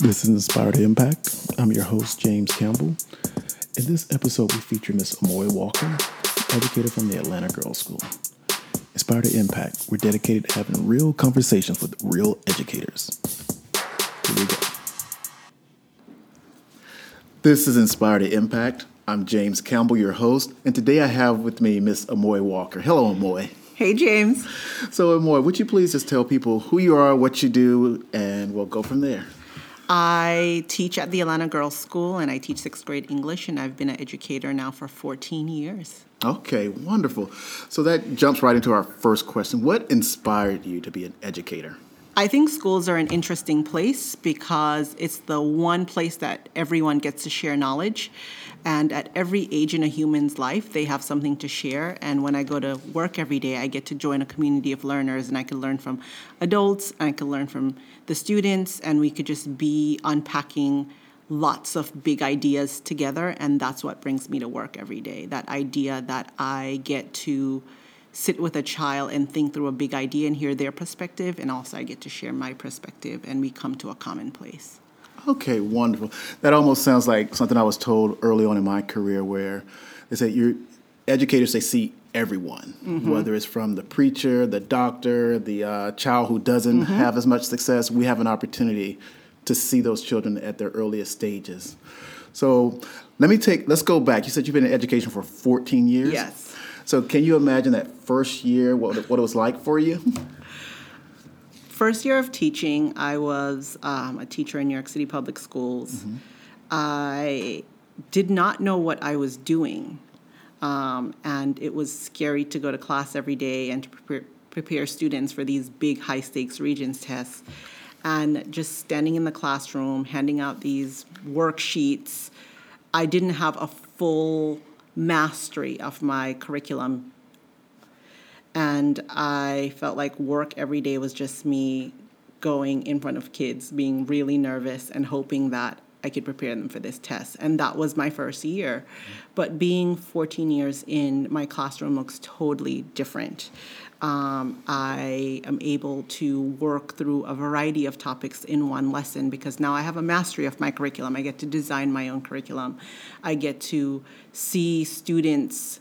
This is Inspired Impact. I'm your host, James Campbell. In this episode, we feature Miss Amoy Walker, educator from the Atlanta Girls School. Inspired Impact, we're dedicated to having real conversations with real educators. Here we go. This is Inspired Impact. I'm James Campbell, your host, and today I have with me Miss Amoy Walker. Hello, Amoy. Hey, James. So, Amoy, would you please just tell people who you are, what you do, and we'll go from there. I teach at the Atlanta Girls School and I teach sixth grade English, and I've been an educator now for 14 years. Okay, wonderful. So that jumps right into our first question. What inspired you to be an educator? I think schools are an interesting place because it's the one place that everyone gets to share knowledge. And at every age in a human's life, they have something to share. And when I go to work every day, I get to join a community of learners and I can learn from adults, and I can learn from the students, and we could just be unpacking lots of big ideas together. And that's what brings me to work every day that idea that I get to sit with a child and think through a big idea and hear their perspective, and also I get to share my perspective, and we come to a common place. Okay, wonderful. That almost sounds like something I was told early on in my career, where they say your educators they see everyone, mm-hmm. whether it's from the preacher, the doctor, the uh, child who doesn't mm-hmm. have as much success. We have an opportunity to see those children at their earliest stages. So let me take. Let's go back. You said you've been in education for 14 years. Yes. So can you imagine that first year, what, what it was like for you? First year of teaching, I was um, a teacher in New York City Public Schools. Mm-hmm. I did not know what I was doing. Um, and it was scary to go to class every day and to prepare, prepare students for these big high stakes Regents tests. And just standing in the classroom, handing out these worksheets, I didn't have a full mastery of my curriculum. And I felt like work every day was just me going in front of kids, being really nervous and hoping that I could prepare them for this test. And that was my first year. Mm-hmm. But being 14 years in, my classroom looks totally different um, I am able to work through a variety of topics in one lesson because now I have a mastery of my curriculum. I get to design my own curriculum. I get to see students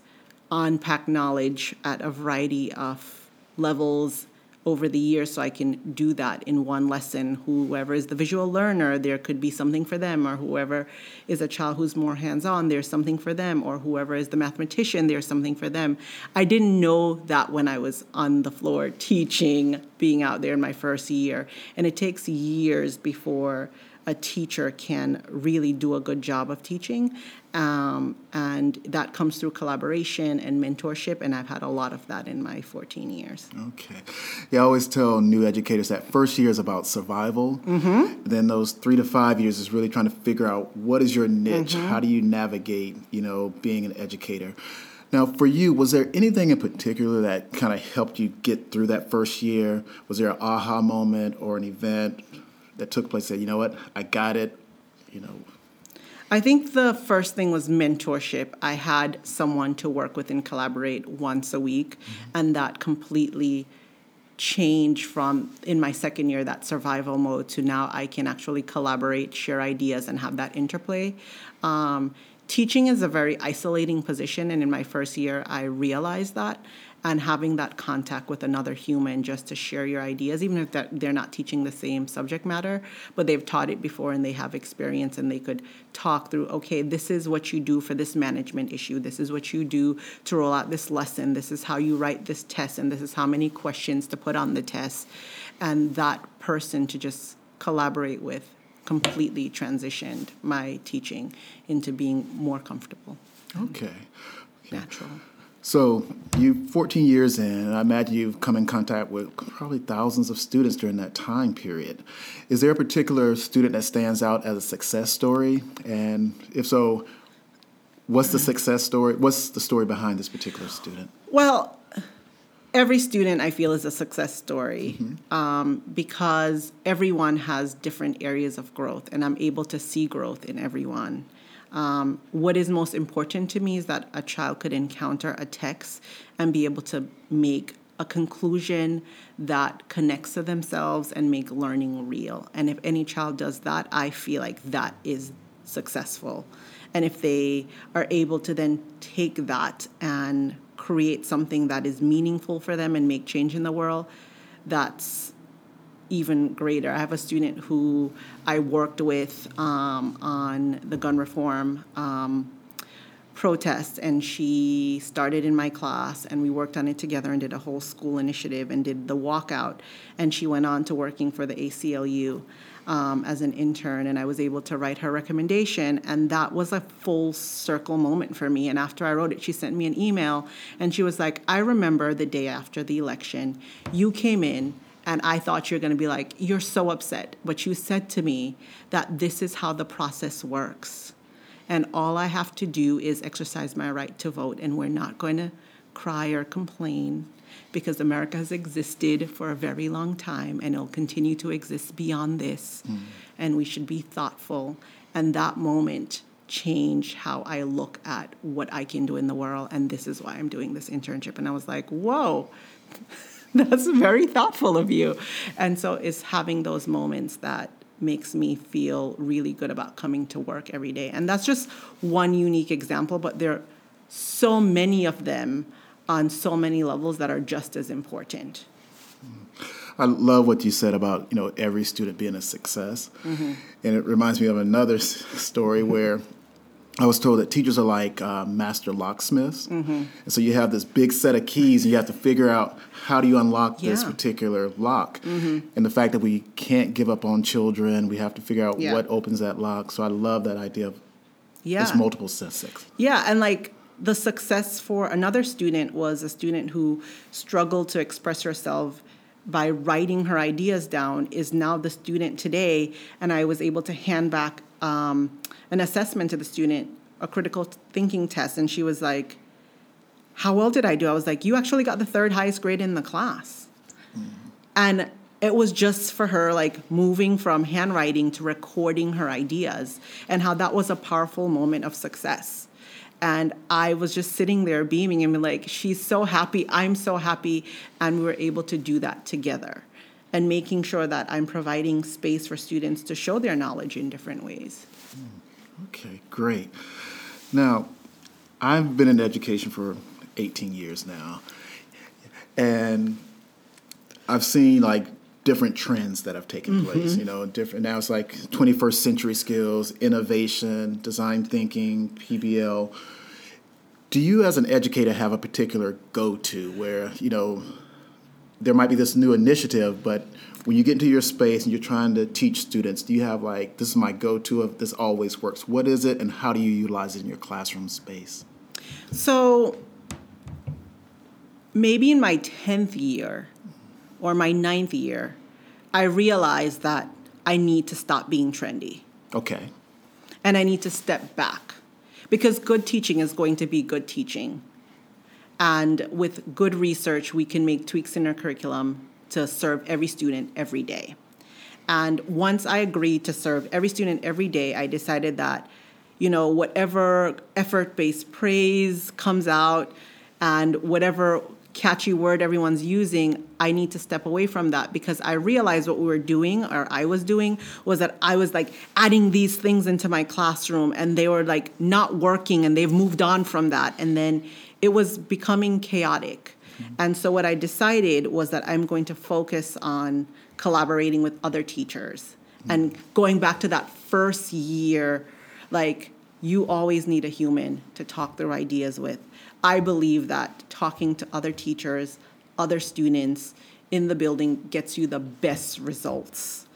unpack knowledge at a variety of levels over the years so I can do that in one lesson. Whoever is the visual learner, there could be something for them, or whoever is a child who's more hands on, there's something for them, or whoever is the mathematician, there's something for them. I didn't know that when I was on the floor teaching, being out there in my first year. And it takes years before a teacher can really do a good job of teaching. Um, and that comes through collaboration and mentorship, and I've had a lot of that in my 14 years. Okay. Yeah, I always tell new educators that first year is about survival. Mm-hmm. Then those three to five years is really trying to figure out what is your niche? Mm-hmm. How do you navigate, you know, being an educator? Now, for you, was there anything in particular that kind of helped you get through that first year? Was there an aha moment or an event that took place that you know what I got it, you know. I think the first thing was mentorship. I had someone to work with and collaborate once a week, mm-hmm. and that completely changed from in my second year that survival mode to now I can actually collaborate, share ideas, and have that interplay. Um, teaching is a very isolating position, and in my first year, I realized that and having that contact with another human just to share your ideas, even if they're not teaching the same subject matter, but they've taught it before and they have experience and they could talk through, okay, this is what you do for this management issue, this is what you do to roll out this lesson, this is how you write this test, and this is how many questions to put on the test. And that person to just collaborate with completely transitioned my teaching into being more comfortable. Okay. Natural. So you 14 years in, and I imagine you've come in contact with probably thousands of students during that time period. Is there a particular student that stands out as a success story? And if so, what's the success story? What's the story behind this particular student? Well, every student I feel is a success story mm-hmm. um, because everyone has different areas of growth, and I'm able to see growth in everyone. Um, what is most important to me is that a child could encounter a text and be able to make a conclusion that connects to themselves and make learning real. And if any child does that, I feel like that is successful. And if they are able to then take that and create something that is meaningful for them and make change in the world, that's even greater. I have a student who I worked with um, on the gun reform um, protest, and she started in my class, and we worked on it together and did a whole school initiative and did the walkout. And she went on to working for the ACLU. Um, as an intern, and I was able to write her recommendation, and that was a full circle moment for me. And after I wrote it, she sent me an email, and she was like, "I remember the day after the election, you came in and I thought you're going to be like, you're so upset. But you said to me that this is how the process works. And all I have to do is exercise my right to vote. And we're not going to cry or complain because America has existed for a very long time and it'll continue to exist beyond this. Mm. And we should be thoughtful. And that moment changed how I look at what I can do in the world. And this is why I'm doing this internship. And I was like, whoa. That's very thoughtful of you. And so it's having those moments that makes me feel really good about coming to work every day. And that's just one unique example, but there are so many of them on so many levels that are just as important. I love what you said about you know every student being a success, mm-hmm. and it reminds me of another story where I was told that teachers are like uh, master locksmiths, mm-hmm. and so you have this big set of keys, and you have to figure out how do you unlock yeah. this particular lock. Mm-hmm. And the fact that we can't give up on children, we have to figure out yeah. what opens that lock. So I love that idea of yeah. this multiple success. Yeah, and like the success for another student was a student who struggled to express herself by writing her ideas down is now the student today, and I was able to hand back. Um, an assessment to the student, a critical thinking test, and she was like, How well did I do? I was like, You actually got the third highest grade in the class. Mm. And it was just for her like moving from handwriting to recording her ideas and how that was a powerful moment of success and i was just sitting there beaming and like she's so happy i'm so happy and we were able to do that together and making sure that i'm providing space for students to show their knowledge in different ways mm. Okay, great. Now, I've been in education for 18 years now, and I've seen like different trends that have taken mm-hmm. place. You know, different now it's like 21st century skills, innovation, design thinking, PBL. Do you, as an educator, have a particular go-to where you know there might be this new initiative, but when you get into your space and you're trying to teach students, do you have like this is my go-to of this always works? What is it, and how do you utilize it in your classroom space? So maybe in my tenth year or my ninth year, I realized that I need to stop being trendy. Okay. And I need to step back because good teaching is going to be good teaching. And with good research, we can make tweaks in our curriculum to serve every student every day. And once I agreed to serve every student every day, I decided that, you know, whatever effort based praise comes out and whatever catchy word everyone's using, I need to step away from that because I realized what we were doing or I was doing was that I was like adding these things into my classroom and they were like not working and they've moved on from that. And then it was becoming chaotic. And so what I decided was that I'm going to focus on collaborating with other teachers mm-hmm. and going back to that first year, like you always need a human to talk through ideas with. I believe that talking to other teachers, other students in the building gets you the best results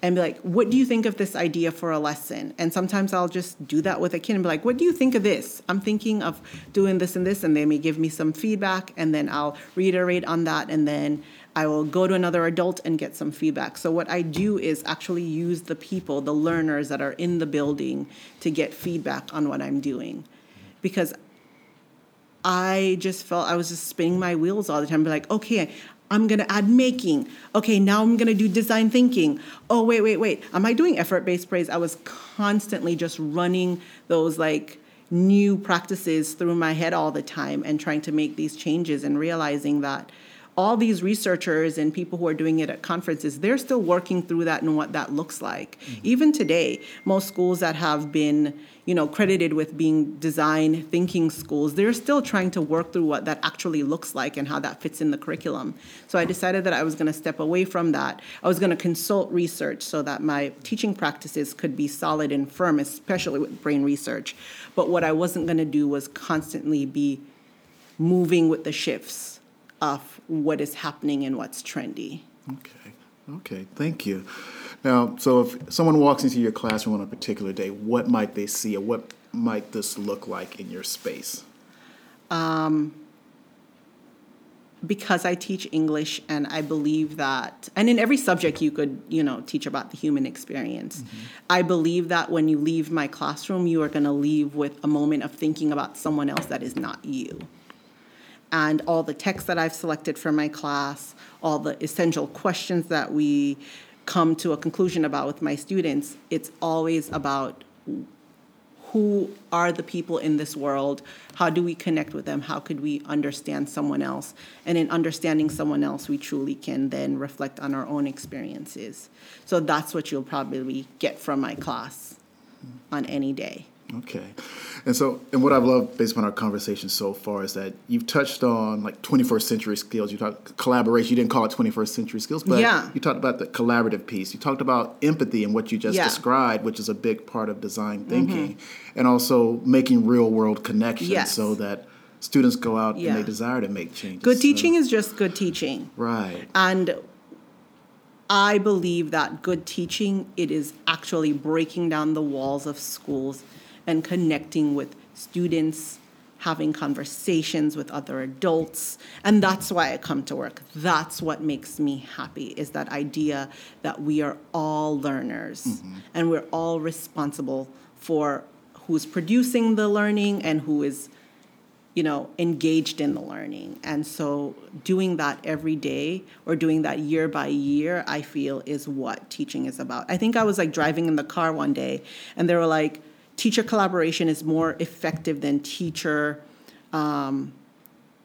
and be like, what do you think of this idea for a lesson? And sometimes I'll just do that with a kid and be like, what do you think of this? I'm thinking of doing this and this, and they may give me some feedback, and then I'll reiterate on that, and then I will go to another adult and get some feedback. So, what I do is actually use the people, the learners that are in the building to get feedback on what I'm doing. Because I just felt I was just spinning my wheels all the time, be like, okay, I'm going to add making. Okay, now I'm going to do design thinking. Oh, wait, wait, wait. Am I doing effort based praise? I was constantly just running those like new practices through my head all the time and trying to make these changes and realizing that all these researchers and people who are doing it at conferences, they're still working through that and what that looks like. Mm-hmm. Even today, most schools that have been, you know, credited with being design thinking schools, they're still trying to work through what that actually looks like and how that fits in the curriculum. So I decided that I was going to step away from that. I was going to consult research so that my teaching practices could be solid and firm, especially with brain research. But what I wasn't going to do was constantly be moving with the shifts of what is happening and what's trendy. Okay. Okay. Thank you. Now, so if someone walks into your classroom on a particular day, what might they see or what might this look like in your space? Um, because I teach English and I believe that, and in every subject you could, you know, teach about the human experience. Mm-hmm. I believe that when you leave my classroom, you are going to leave with a moment of thinking about someone else that is not you and all the texts that I've selected for my class, all the essential questions that we come to a conclusion about with my students, it's always about who are the people in this world? How do we connect with them? How could we understand someone else? And in understanding someone else, we truly can then reflect on our own experiences. So that's what you'll probably get from my class on any day. Okay. And so, and what I've loved based on our conversation so far is that you've touched on like 21st century skills. You talked collaboration. You didn't call it 21st century skills, but yeah. you talked about the collaborative piece. You talked about empathy and what you just yeah. described, which is a big part of design thinking, mm-hmm. and also making real world connections yes. so that students go out yeah. and they desire to make changes. Good teaching so, is just good teaching. Right. And I believe that good teaching it is actually breaking down the walls of schools and connecting with students, having conversations with other adults. And that's why I come to work. That's what makes me happy is that idea that we are all learners mm-hmm. and we're all responsible for who's producing the learning and who is you know engaged in the learning and so doing that every day or doing that year by year i feel is what teaching is about i think i was like driving in the car one day and they were like teacher collaboration is more effective than teacher um,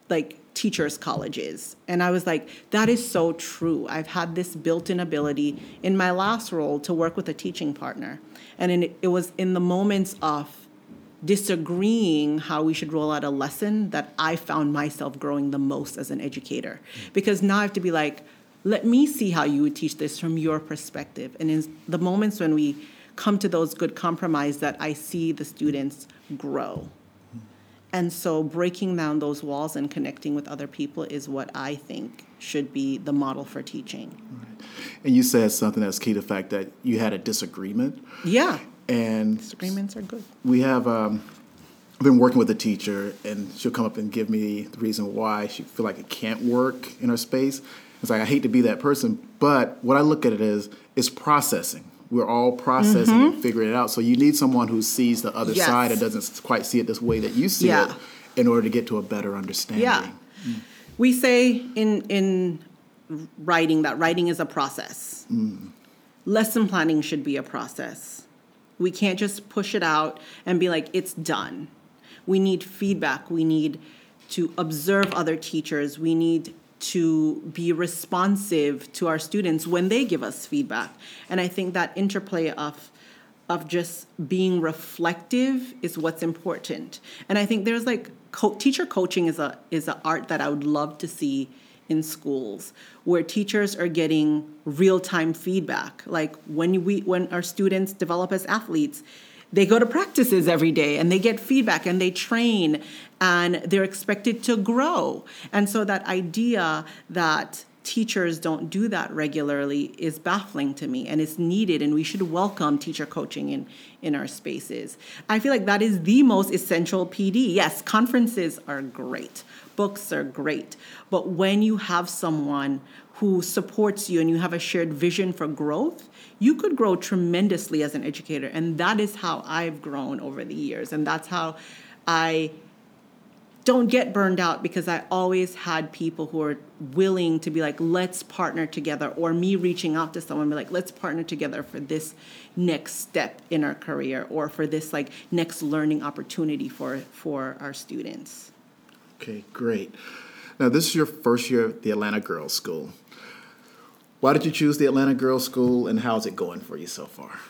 like teachers colleges. And i was like that is so true. I've had this built-in ability in my last role to work with a teaching partner. And in, it was in the moments of disagreeing how we should roll out a lesson that i found myself growing the most as an educator. Because now i have to be like let me see how you would teach this from your perspective. And in the moments when we come to those good compromise that I see the students grow. And so breaking down those walls and connecting with other people is what I think should be the model for teaching. Right. And you said something that's key to the fact that you had a disagreement. Yeah. And disagreements are good. We have um, I've been working with a teacher and she'll come up and give me the reason why she feel like it can't work in her space. It's like I hate to be that person, but what I look at it is is processing we're all processing mm-hmm. and figuring it out. So you need someone who sees the other yes. side and doesn't quite see it this way that you see yeah. it in order to get to a better understanding. Yeah. Mm. We say in in writing that writing is a process. Mm. Lesson planning should be a process. We can't just push it out and be like it's done. We need feedback. We need to observe other teachers. We need to be responsive to our students when they give us feedback. And I think that interplay of of just being reflective is what's important. And I think there's like co- teacher coaching is a is an art that I would love to see in schools where teachers are getting real-time feedback. Like when we when our students develop as athletes, they go to practices every day and they get feedback and they train and they're expected to grow. And so that idea that teachers don't do that regularly is baffling to me and it's needed and we should welcome teacher coaching in in our spaces. I feel like that is the most essential PD. Yes, conferences are great. Books are great. But when you have someone who supports you and you have a shared vision for growth, you could grow tremendously as an educator. And that is how I've grown over the years. And that's how I don't get burned out because I always had people who are willing to be like, let's partner together, or me reaching out to someone, be like, let's partner together for this next step in our career or for this like next learning opportunity for for our students. Okay, great. Now, this is your first year at the Atlanta Girls School. Why did you choose the Atlanta Girls School, and how's it going for you so far?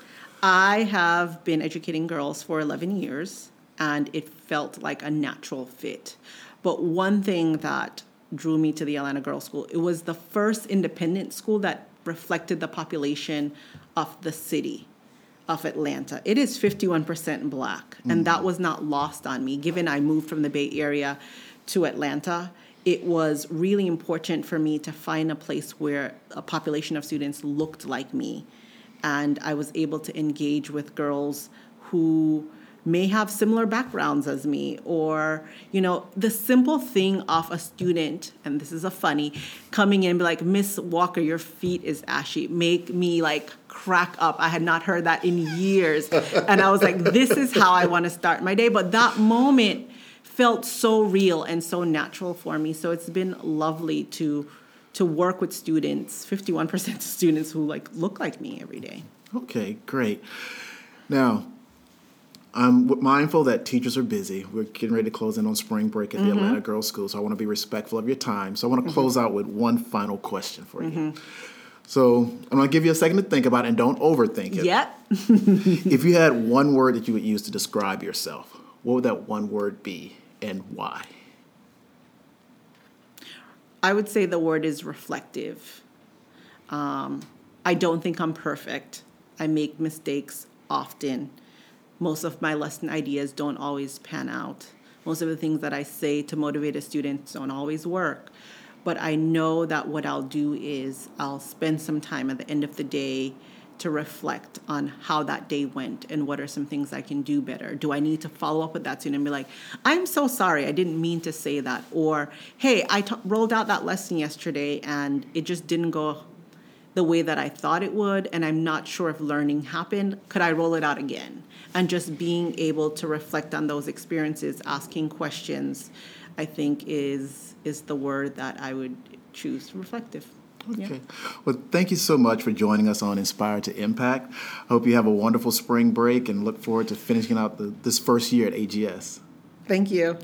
I have been educating girls for 11 years, and it felt like a natural fit. But one thing that drew me to the Atlanta Girls School, it was the first independent school that reflected the population of the city of Atlanta. It is 51% black, and mm. that was not lost on me. Given I moved from the Bay Area to Atlanta, it was really important for me to find a place where a population of students looked like me. And I was able to engage with girls who may have similar backgrounds as me or you know the simple thing of a student and this is a funny coming in and be like miss walker your feet is ashy. Make me like crack up. I had not heard that in years. And i was like this is how i want to start my day. But that moment felt so real and so natural for me so it's been lovely to to work with students 51% of students who like look like me every day Okay, great. Now, I'm mindful that teachers are busy. We're getting ready to close in on spring break at the mm-hmm. Atlanta Girls School, so I want to be respectful of your time. So I want to mm-hmm. close out with one final question for you. Mm-hmm. So I'm going to give you a second to think about it and don't overthink it. yep If you had one word that you would use to describe yourself, what would that one word be and why? I would say the word is reflective. Um, I don't think I'm perfect. I make mistakes often. Most of my lesson ideas don't always pan out. Most of the things that I say to motivate a student don't always work. But I know that what I'll do is I'll spend some time at the end of the day to reflect on how that day went and what are some things I can do better. Do I need to follow up with that student and be like, I'm so sorry, I didn't mean to say that? Or, hey, I t- rolled out that lesson yesterday and it just didn't go the way that I thought it would, and I'm not sure if learning happened. Could I roll it out again? And just being able to reflect on those experiences, asking questions, I think is is the word that I would choose. Reflective. Okay. Well, thank you so much for joining us on Inspire to Impact. I hope you have a wonderful spring break and look forward to finishing out the, this first year at AGS. Thank you.